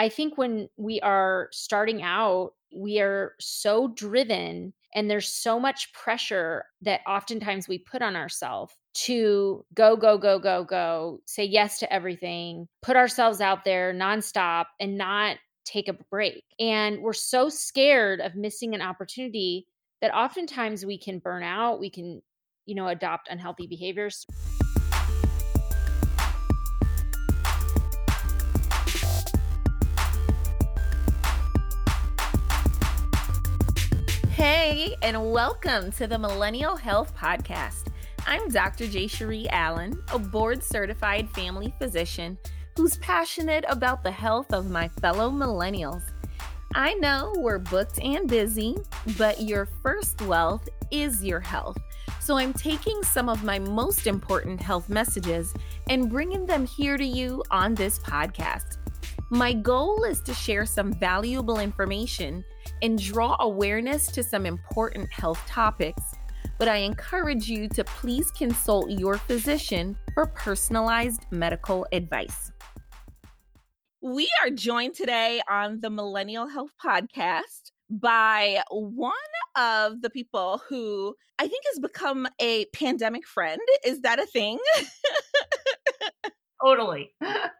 I think when we are starting out, we are so driven and there's so much pressure that oftentimes we put on ourselves to go, go, go, go, go, say yes to everything, put ourselves out there nonstop and not take a break. And we're so scared of missing an opportunity that oftentimes we can burn out, we can, you know, adopt unhealthy behaviors. Hey, and welcome to the Millennial Health Podcast. I'm Dr. Jay-Sheree Allen, a board certified family physician who's passionate about the health of my fellow millennials. I know we're booked and busy, but your first wealth is your health. So I'm taking some of my most important health messages and bringing them here to you on this podcast. My goal is to share some valuable information and draw awareness to some important health topics, but I encourage you to please consult your physician for personalized medical advice. We are joined today on the Millennial Health Podcast by one of the people who I think has become a pandemic friend. Is that a thing? totally.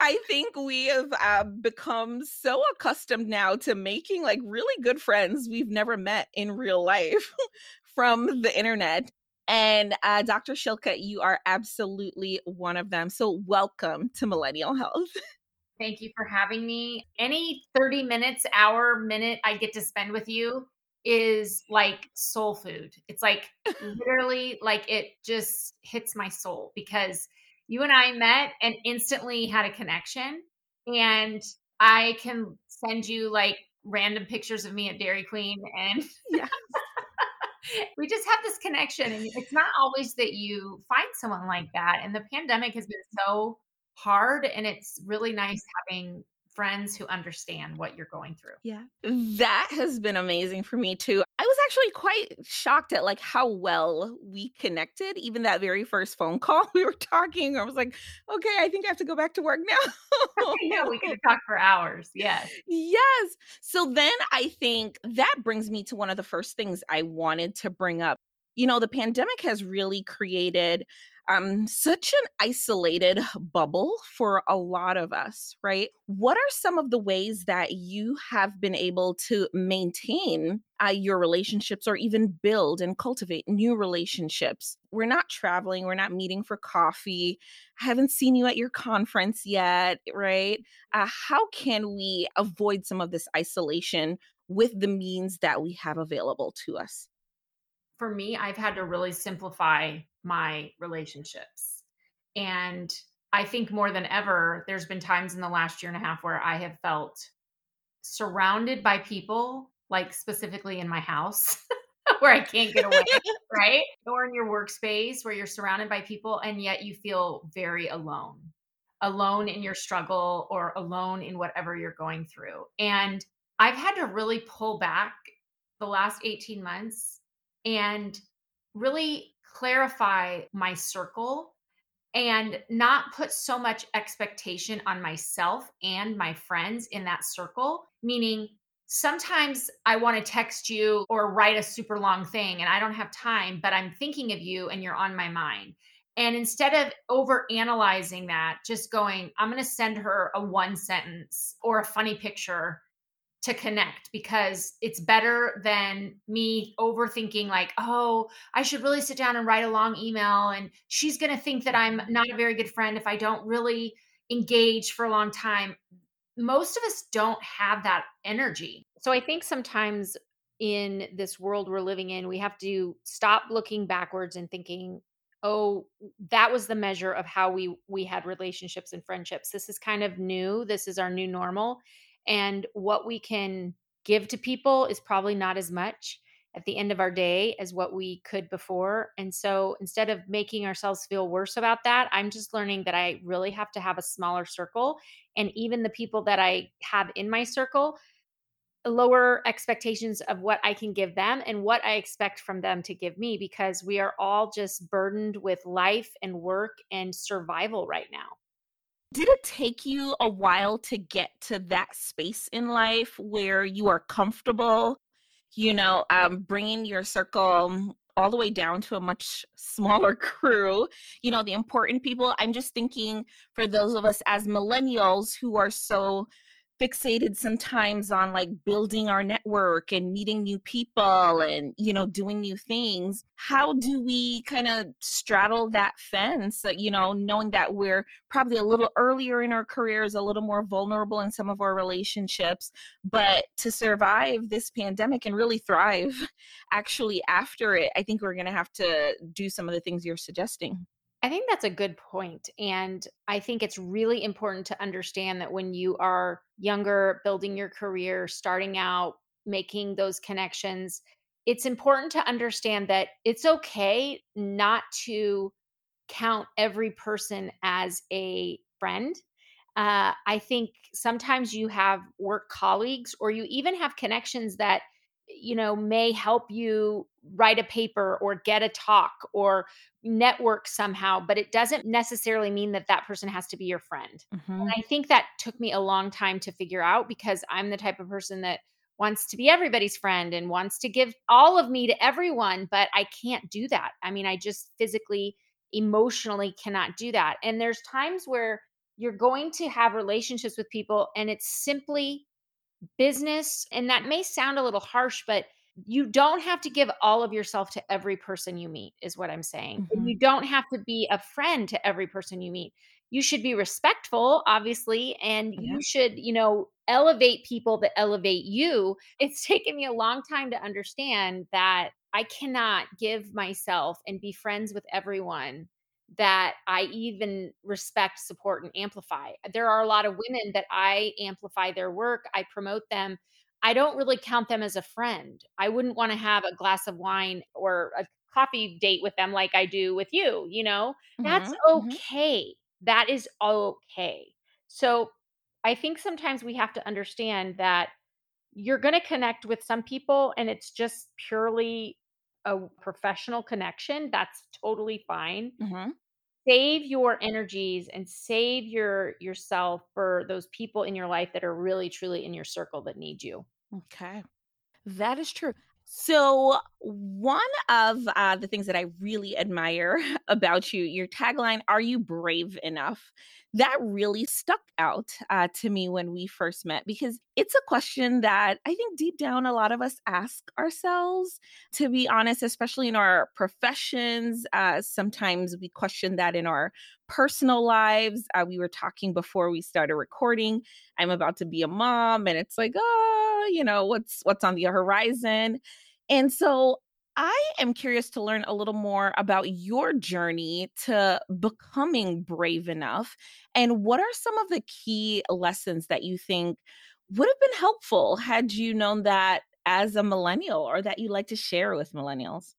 I think we have uh, become so accustomed now to making like really good friends we've never met in real life from the internet. And uh, Dr. Shillcutt, you are absolutely one of them. So, welcome to Millennial Health. Thank you for having me. Any 30 minutes, hour, minute I get to spend with you is like soul food. It's like literally like it just hits my soul because you and I met and instantly had a connection. And I can send you like random pictures of me at Dairy Queen and yeah. we just have this connection and it's not always that you find someone like that and the pandemic has been so hard and it's really nice having friends who understand what you're going through. Yeah. That has been amazing for me too. I was actually quite shocked at like how well we connected. Even that very first phone call we were talking, I was like, okay, I think I have to go back to work now. yeah, we could talk for hours. Yes. Yes. So then I think that brings me to one of the first things I wanted to bring up. You know, the pandemic has really created um, such an isolated bubble for a lot of us, right? What are some of the ways that you have been able to maintain uh, your relationships or even build and cultivate new relationships? We're not traveling, we're not meeting for coffee. I haven't seen you at your conference yet, right? Uh, how can we avoid some of this isolation with the means that we have available to us? For me, I've had to really simplify my relationships. And I think more than ever, there's been times in the last year and a half where I have felt surrounded by people, like specifically in my house, where I can't get away, right? Or in your workspace where you're surrounded by people and yet you feel very alone, alone in your struggle or alone in whatever you're going through. And I've had to really pull back the last 18 months and really clarify my circle and not put so much expectation on myself and my friends in that circle. Meaning, sometimes I want to text you or write a super long thing and I don't have time, but I'm thinking of you and you're on my mind. And instead of over analyzing that, just going, I'm going to send her a one sentence or a funny picture to connect because it's better than me overthinking like oh i should really sit down and write a long email and she's going to think that i'm not a very good friend if i don't really engage for a long time. Most of us don't have that energy. So i think sometimes in this world we're living in we have to stop looking backwards and thinking oh that was the measure of how we we had relationships and friendships. This is kind of new. This is our new normal and what we can give to people is probably not as much at the end of our day as what we could before. And so instead of making ourselves feel worse about that, I'm just learning that I really have to have a smaller circle. And even the people that I have in my circle, lower expectations of what I can give them and what I expect from them to give me because we are all just burdened with life and work and survival right now. Did it take you a while to get to that space in life where you are comfortable, you know, um, bringing your circle all the way down to a much smaller crew, you know, the important people? I'm just thinking for those of us as millennials who are so fixated sometimes on like building our network and meeting new people and you know doing new things how do we kind of straddle that fence uh, you know knowing that we're probably a little earlier in our careers a little more vulnerable in some of our relationships but to survive this pandemic and really thrive actually after it i think we're going to have to do some of the things you're suggesting I think that's a good point. And I think it's really important to understand that when you are younger, building your career, starting out, making those connections, it's important to understand that it's okay not to count every person as a friend. Uh, I think sometimes you have work colleagues or you even have connections that you know may help you write a paper or get a talk or network somehow but it doesn't necessarily mean that that person has to be your friend. Mm-hmm. and i think that took me a long time to figure out because i'm the type of person that wants to be everybody's friend and wants to give all of me to everyone but i can't do that. I mean i just physically emotionally cannot do that. And there's times where you're going to have relationships with people and it's simply business. And that may sound a little harsh, but you don't have to give all of yourself to every person you meet, is what I'm saying. Mm-hmm. You don't have to be a friend to every person you meet. You should be respectful, obviously, and yeah. you should, you know, elevate people that elevate you. It's taken me a long time to understand that I cannot give myself and be friends with everyone that I even respect, support, and amplify. There are a lot of women that I amplify their work, I promote them. I don't really count them as a friend. I wouldn't want to have a glass of wine or a coffee date with them like I do with you, you know? Mm-hmm, That's mm-hmm. okay. Mm-hmm. That is okay. So I think sometimes we have to understand that you're going to connect with some people and it's just purely a professional connection. That's totally fine. Mm-hmm save your energies and save your yourself for those people in your life that are really truly in your circle that need you. Okay. That is true. So, one of uh, the things that I really admire about you, your tagline, Are You Brave Enough? That really stuck out uh, to me when we first met because it's a question that I think deep down a lot of us ask ourselves. To be honest, especially in our professions, uh, sometimes we question that in our personal lives. Uh, we were talking before we started recording. I'm about to be a mom, and it's like, oh, you know, what's what's on the horizon. And so I am curious to learn a little more about your journey to becoming brave enough. And what are some of the key lessons that you think would have been helpful had you known that as a millennial or that you'd like to share with millennials?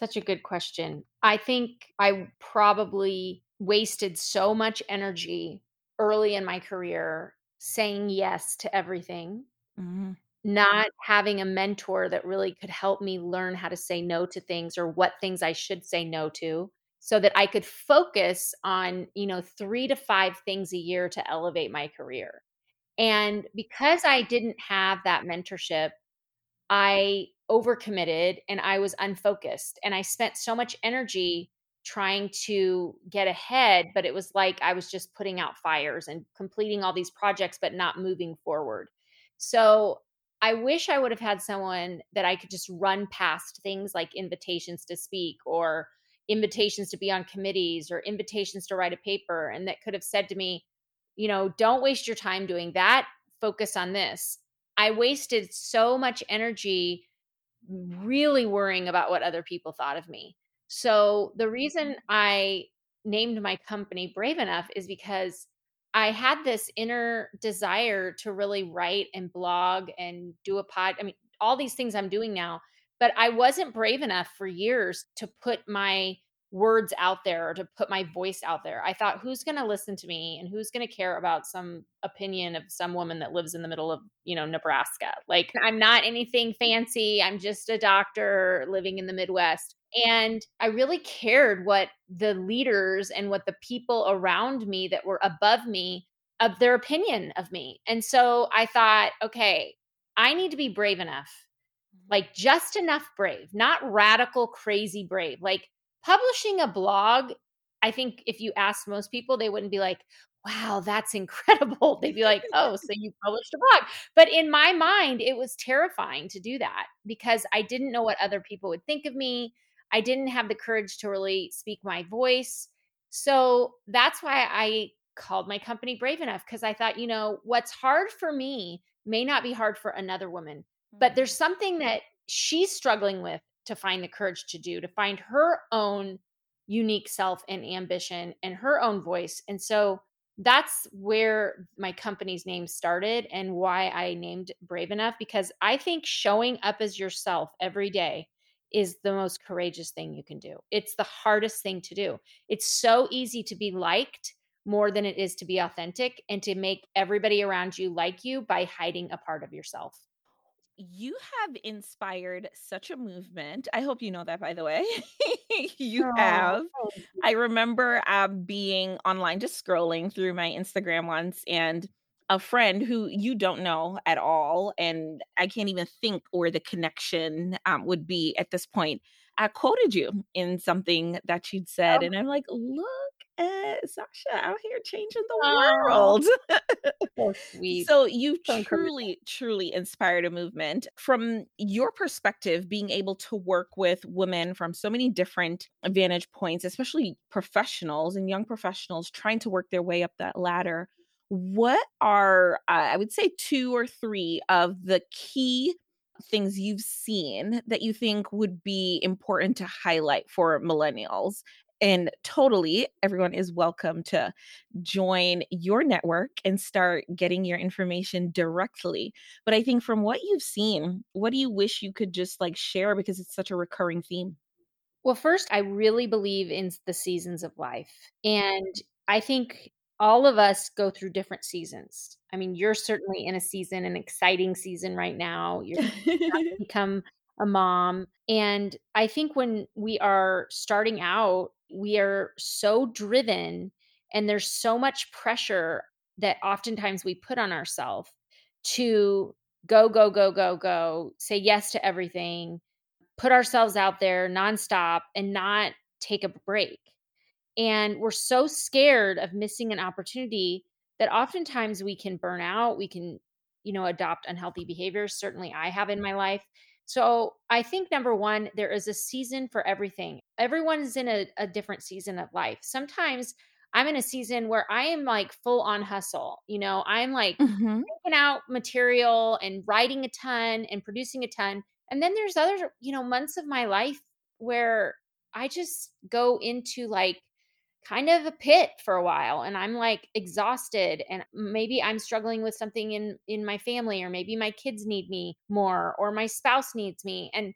Such a good question. I think I probably wasted so much energy early in my career saying yes to everything. Mm-hmm not having a mentor that really could help me learn how to say no to things or what things I should say no to so that I could focus on, you know, 3 to 5 things a year to elevate my career. And because I didn't have that mentorship, I overcommitted and I was unfocused and I spent so much energy trying to get ahead, but it was like I was just putting out fires and completing all these projects but not moving forward. So I wish I would have had someone that I could just run past things like invitations to speak or invitations to be on committees or invitations to write a paper and that could have said to me, you know, don't waste your time doing that, focus on this. I wasted so much energy really worrying about what other people thought of me. So the reason mm-hmm. I named my company Brave Enough is because I had this inner desire to really write and blog and do a pod. I mean, all these things I'm doing now, but I wasn't brave enough for years to put my words out there or to put my voice out there. I thought, who's going to listen to me and who's going to care about some opinion of some woman that lives in the middle of, you know, Nebraska? Like, I'm not anything fancy. I'm just a doctor living in the Midwest. And I really cared what the leaders and what the people around me that were above me of their opinion of me. And so I thought, okay, I need to be brave enough. Mm-hmm. Like just enough brave, not radical crazy brave. Like publishing a blog, I think if you ask most people, they wouldn't be like, wow, that's incredible. They'd be like, oh, so you published a blog. But in my mind, it was terrifying to do that because I didn't know what other people would think of me. I didn't have the courage to really speak my voice. So that's why I called my company Brave Enough because I thought, you know, what's hard for me may not be hard for another woman, but there's mm. something that she's struggling with to find the courage to do, to find her own unique self and ambition and her own voice. And so that's where my company's name started and why I named Brave Enough because I think showing up as yourself every day is the most courageous thing you can do. It's the hardest thing to do. It's so easy to be liked more than it is to be authentic and to make everybody around you like you by hiding a part of yourself. You have inspired such a movement. I hope you know that, by the way. you oh, have. I remember uh, being online, just scrolling through my Instagram once, and a friend who you don't know at all, and I can't even think where the connection um, would be at this point. I quoted you in something that you'd said, oh. and I'm like, look at Sasha out here changing the oh, world. so. So you so truly, truly inspired a movement. From your perspective, being able to work with women from so many different vantage points, especially professionals and young professionals trying to work their way up that ladder what are uh, i would say two or three of the key things you've seen that you think would be important to highlight for millennials? And totally everyone is welcome to join your network and start getting your information directly. But i think from what you've seen what do you wish you could just like share because it's such a recurring theme? Well first i really believe in the seasons of life. And i think all of us go through different seasons. I mean, you're certainly in a season, an exciting season right now. You're become a mom. And I think when we are starting out, we are so driven and there's so much pressure that oftentimes we put on ourselves to go, go, go, go, go, say yes to everything, put ourselves out there nonstop and not take a break. And we're so scared of missing an opportunity that oftentimes we can burn out, we can, you know, adopt unhealthy behaviors. Certainly I have in my life. So I think number one, there is a season for everything. Everyone's in a, a different season of life. Sometimes I'm in a season where I am like full on hustle. You know, I'm like mm-hmm. taking out material and writing a ton and producing a ton. And then there's other, you know, months of my life where I just go into like kind of a pit for a while and i'm like exhausted and maybe i'm struggling with something in in my family or maybe my kids need me more or my spouse needs me and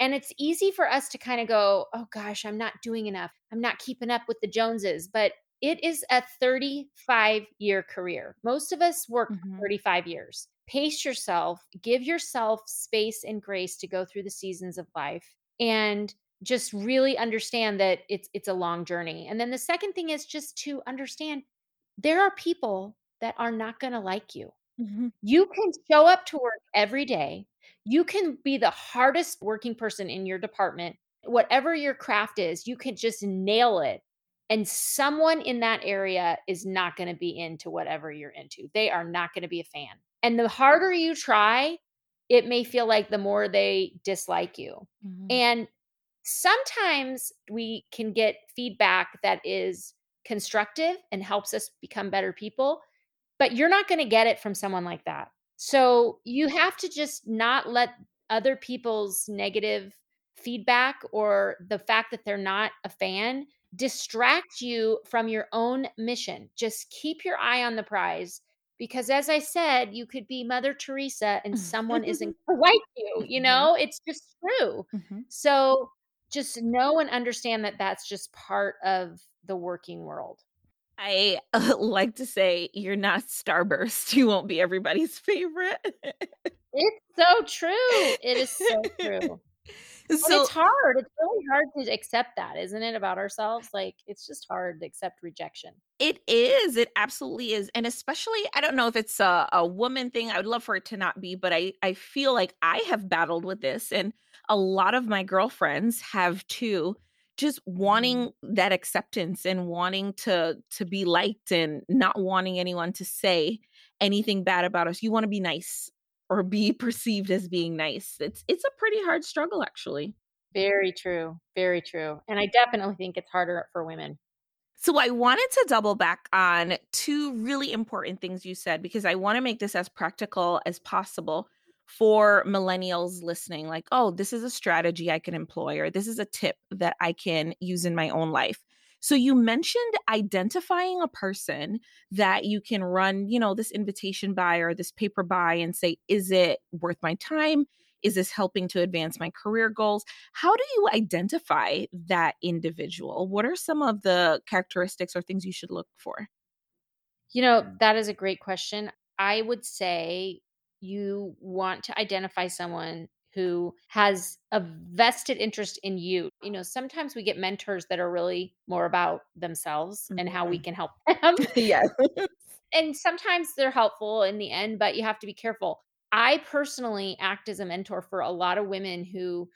and it's easy for us to kind of go oh gosh i'm not doing enough. I'm not keeping up with the joneses but it is a 35 year career. Most of us work mm-hmm. 35 years. Pace yourself give yourself space and grace to go through the seasons of life and just really understand that it's it's a long journey. And then the second thing is just to understand there are people that are not going to like you. Mm-hmm. You can show up to work every day. You can be the hardest working person in your department. Whatever your craft is, you can just nail it. And someone in that area is not going to be into whatever you're into. They are not going to be a fan. And the harder you try, it may feel like the more they dislike you. Mm-hmm. And sometimes we can get feedback that is constructive and helps us become better people, but you're not going to get it from someone like that. So you have to just not let other people's negative feedback or the fact that they're not a fan distract you from your own mission. Just keep your eye on the prize because as I said, you could be Mother Teresa and someone isn't like you, you mm-hmm. know? It's just true. Mm-hmm. So just know and understand that that's just part of the working world. I uh, like to say you're not starburst. You won't be everybody's favorite. it's so true. It is so true. so it's hard. It's really hard to accept that, isn't it, about ourselves? Like it's just hard to accept rejection. It is. It absolutely is. And especially, I don't know if it's a, a woman thing. I would love for it to not be, but I, I feel like I have battled with this. And a lot of my girlfriends have too just mm-hmm. wanting that acceptance and wanting to to be liked and not wanting anyone to say anything bad about us. You want to be nice or be perceived as being nice. It's it's a pretty hard struggle actually. Very true very true and i definitely think it's harder for women. So I wanted to double back on two really important things you said because I want to make this as practical as possible for millennials listening like oh this is a strategy i can employ or this is a tip that i can use in my own life. So you mentioned identifying a person that you can run you know this invitation by or this paper by and say is it worth my time? Is this helping to advance my career goals? How do you identify that individual? What are some of the characteristics or things you should look for? You know mm. that is a great question. I would say you want to identify someone who has a vested interest in you. You know, sometimes we get mentors that are really more about themselves mm-hmm. and how we mm-hmm. can help them. yes. and sometimes they're helpful in the end, but you have to be careful. I personally act as a mentor for a lot of women who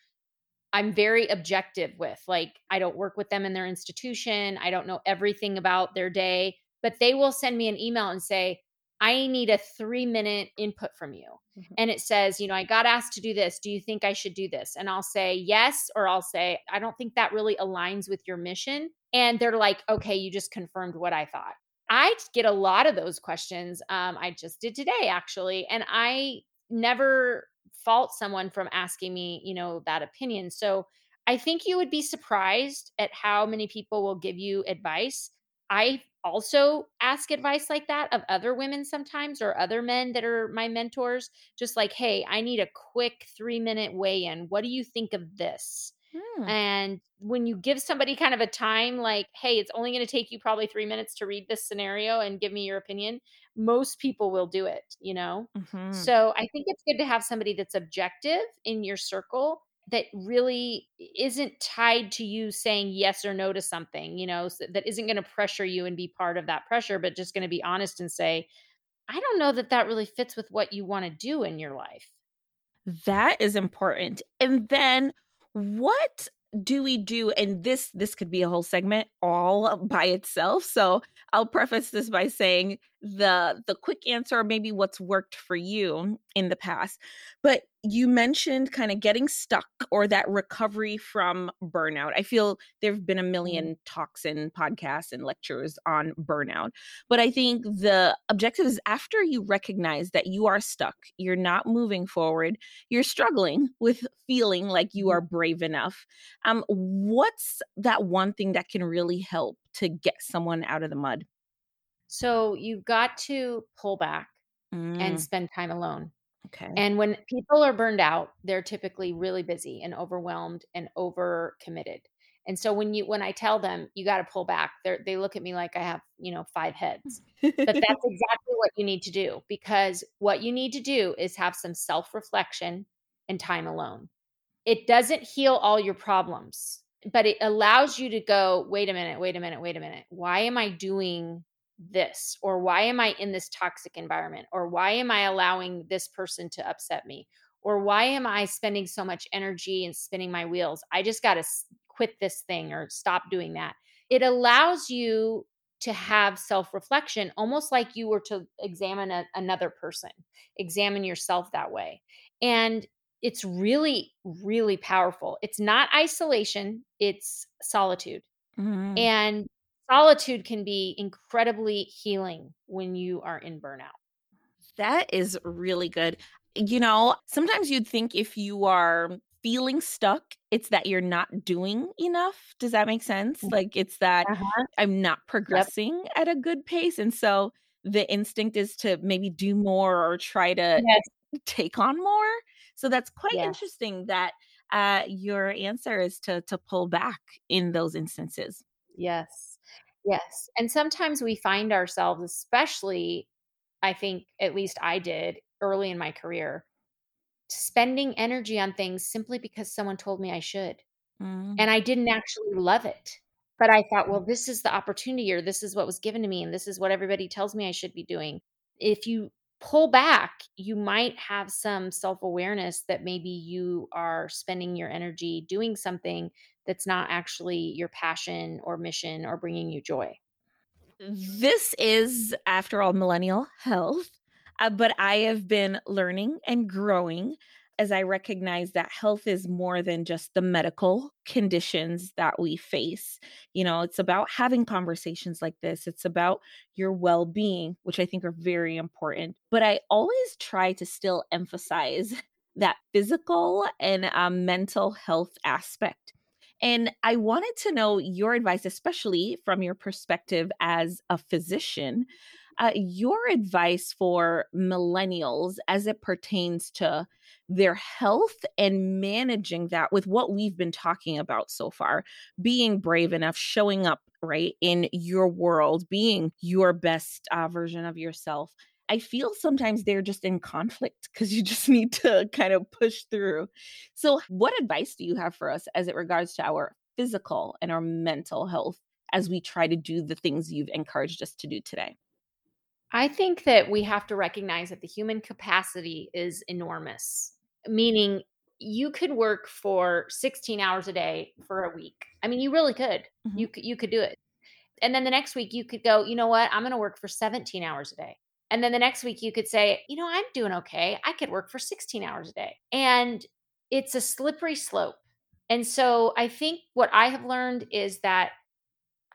I'm very objective with. Like, I don't work with them in their institution, I don't know everything about their day, but they will send me an email and say, I need a three minute input from you. Mm-hmm. And it says, you know, I got asked to do this. Do you think I should do this? And I'll say yes, or I'll say, I don't think that really aligns with your mission. And they're like, okay, you just confirmed what I thought. I get a lot of those questions. Um, I just did today, actually. And I never fault someone from asking me, you know, that opinion. So I think you would be surprised at how many people will give you advice. I also ask advice like that of other women sometimes or other men that are my mentors just like hey i need a quick 3 minute weigh in what do you think of this hmm. and when you give somebody kind of a time like hey it's only going to take you probably 3 minutes to read this scenario and give me your opinion most people will do it you know mm-hmm. so i think it's good to have somebody that's objective in your circle that really isn't tied to you saying yes or no to something, you know, that isn't going to pressure you and be part of that pressure, but just going to be honest and say, I don't know that that really fits with what you want to do in your life. That is important. And then what do we do and this this could be a whole segment all by itself so i'll preface this by saying the the quick answer or maybe what's worked for you in the past but you mentioned kind of getting stuck or that recovery from burnout. I feel there have been a mm-hmm. million talks and podcasts and lectures on burnout. But I think the objective is after you recognize that you are stuck, you're not moving forward, you're struggling with feeling like you mm-hmm. are brave enough. Um, what's that one thing that can really help to get someone out of the mud? So you've got to pull back mm. and spend time alone Okay. And when people are burned out, they're typically really busy and overwhelmed and over committed. And so when you when I tell them you got to pull back, they they look at me like I have, you know, five heads. but that's exactly what you need to do because what you need to do is have some self-reflection and time alone. It doesn't heal all your problems, but it allows you to go, wait a minute, wait a minute, wait a minute. Why am I doing this or why am i in this toxic environment or why am i allowing this person to upset me or why am i spending so much energy and spinning my wheels? I just got to quit this thing or stop doing that. It allows you to have self reflection almost like you were to examine a, another person examine yourself that way and it's really really powerful. It's not isolation it's solitude mm-hmm. and solitude can be incredibly healing when you are in burnout. That is really good. You know, sometimes you'd think if you are feeling stuck, it's that you're not doing enough. Does that make sense? Mm. Like it's that uh-huh. I'm not progressing yep. at a good pace. And so the instinct is to maybe do more or try to yes. take on more. So that's quite yes. interesting that uh, your answer is to to pull back in those instances. Yes. Yes. And sometimes we find ourselves, especially, I think, at least I did early in my career, spending energy on things simply because someone told me I should. Mm. And I didn't actually love it. But I thought, well, this is the opportunity, or this is what was given to me, and this is what everybody tells me I should be doing. If you pull back, you might have some self awareness that maybe you are spending your energy doing something that's not actually your passion or mission or bringing you joy. This is, after all, millennial health. Uh, but I have been learning and growing as I recognize that health is more than just the medical conditions that we face. You know, it's about having conversations like this, it's about your well being, which I think are very important. But I always try to still emphasize that physical and um, mental health aspect. And I wanted to know your advice, especially from your perspective as a physician, uh, your advice for millennials as it pertains to their health and managing that with what we've been talking about so far being brave enough showing up right in your world being your best uh, version of yourself I feel sometimes they're just in conflict because you just need to kind of push through. So, what advice do you have for us as it regards to our physical and our mental health as we try to do the things you've encouraged us to do today? I think that we have to recognize that the human capacity is enormous, meaning you could work for 16 hours a day for a week. I mean, you really could. Mm-hmm. You you could do it. And then the next week you could go, "You know what? I'm going to work for 17 hours a day." And then the next week you could say, "You know, I'm doing okay. I could work for 16 hours a day." And it's a slippery slope. And so I think what I have learned is that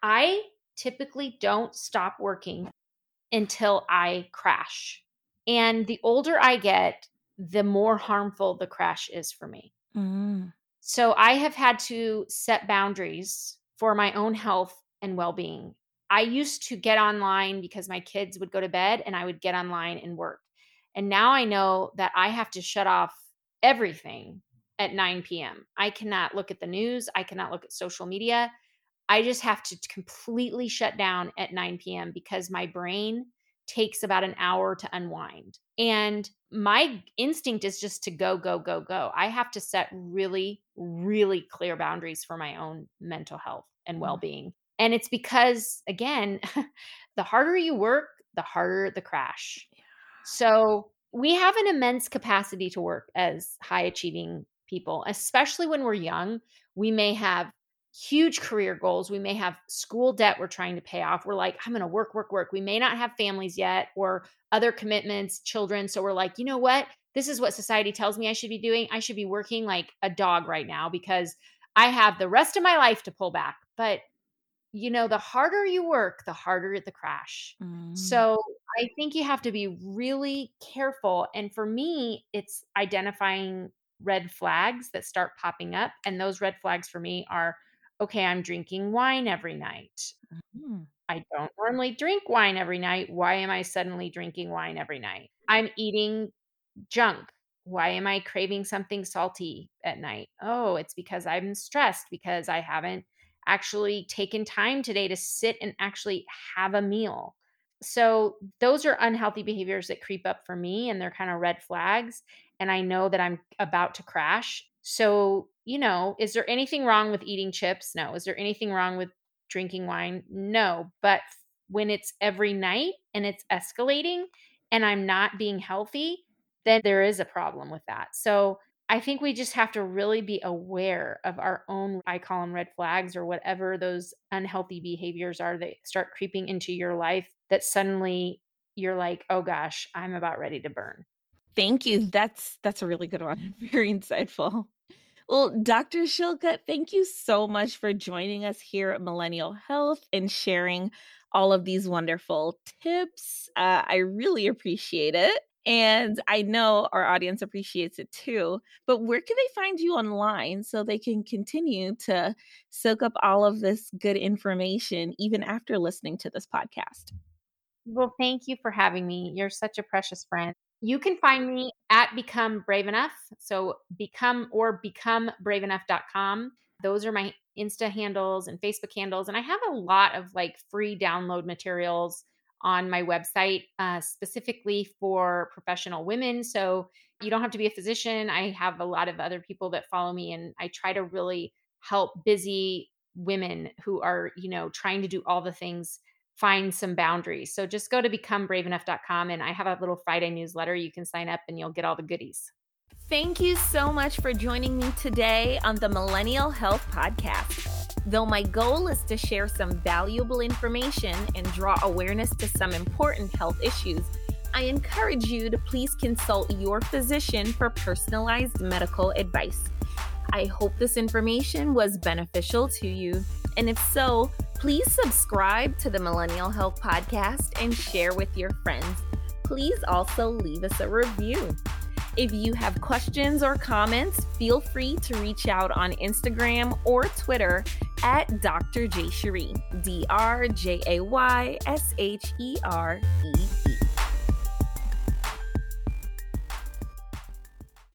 I typically don't stop working until I crash. And the older I get, the more harmful the crash is for me. Mm. So I have had to set boundaries for my own health and well being. I used to get online because my kids would go to bed and I would get online and work. And now I know that I have to shut off everything at 9 p.m. I cannot look at the news. I cannot look at social media. I just have to completely shut down at 9 p.m. because my brain takes about an hour to unwind. And my instinct is just to go, go, go, go. I have to set really, really clear boundaries for my own mental health and mm. well being. And it's because, again, the harder you work, the harder the crash. So we have an immense capacity to work as high achieving people, especially when we're young. We may have huge career goals. We may have school debt we're trying to pay off. We're like, I'm going to work, work, work. We may not have families yet or other commitments, children. So we're like, you know what? This is what society tells me I should be doing. I should be working like a dog right now because I have the rest of my life to pull back. But you know, the harder you work, the harder the crash. Mm. So I think you have to be really careful. And for me, it's identifying red flags that start popping up. And those red flags for me are okay, I'm drinking wine every night. Mm-hmm. I don't normally drink wine every night. Why am I suddenly drinking wine every night? I'm eating junk. Why am I craving something salty at night? Oh, it's because I'm stressed because I haven't actually taken time today to sit and actually have a meal. So, those are unhealthy behaviors that creep up for me and they're kind of red flags. And I know that I'm about to crash. So, you know, is there anything wrong with eating chips? No. Is there anything wrong with drinking wine? No. But when it's every night and it's escalating and I'm not being healthy, then there is a problem with that. So, I think we just have to really be aware of our own, I call them red flags or whatever those unhealthy behaviors are that start creeping into your life that suddenly you're like, oh gosh, I'm about ready to burn. Thank you. That's that's a really good one. Very insightful. Well, Dr. Shillcutt, thank you so much for joining us here at Millennial Health and sharing all of these wonderful tips. Uh, I really appreciate it. And I know our audience appreciates it too. But where can they find you online so they can continue to soak up all of this good information even after listening to this podcast? Well, thank you for having me. You're such a precious friend. You can find me at Become Brave Enough. So become or become brave becomebraveenough.com. Those are my Insta handles and Facebook handles. And I have a lot of like free download materials on my website uh, specifically for professional women. So you don't have to be a physician. I have a lot of other people that follow me, and I try to really help busy women who are, you know, trying to do all the things find some boundaries. So just go to becomebraveenough.com and I have a little Friday newsletter. You can sign up and you'll get all the goodies. Thank you so much for joining me today on the Millennial Health Podcast. Though my goal is to share some valuable information and draw awareness to some important health issues, I encourage you to please consult your physician for personalized medical advice. I hope this information was beneficial to you. And if so, please subscribe to the Millennial Health Podcast and share with your friends. Please also leave us a review. If you have questions or comments, feel free to reach out on Instagram or Twitter at Dr. Jay-Sheree, D R J A Y S H E R E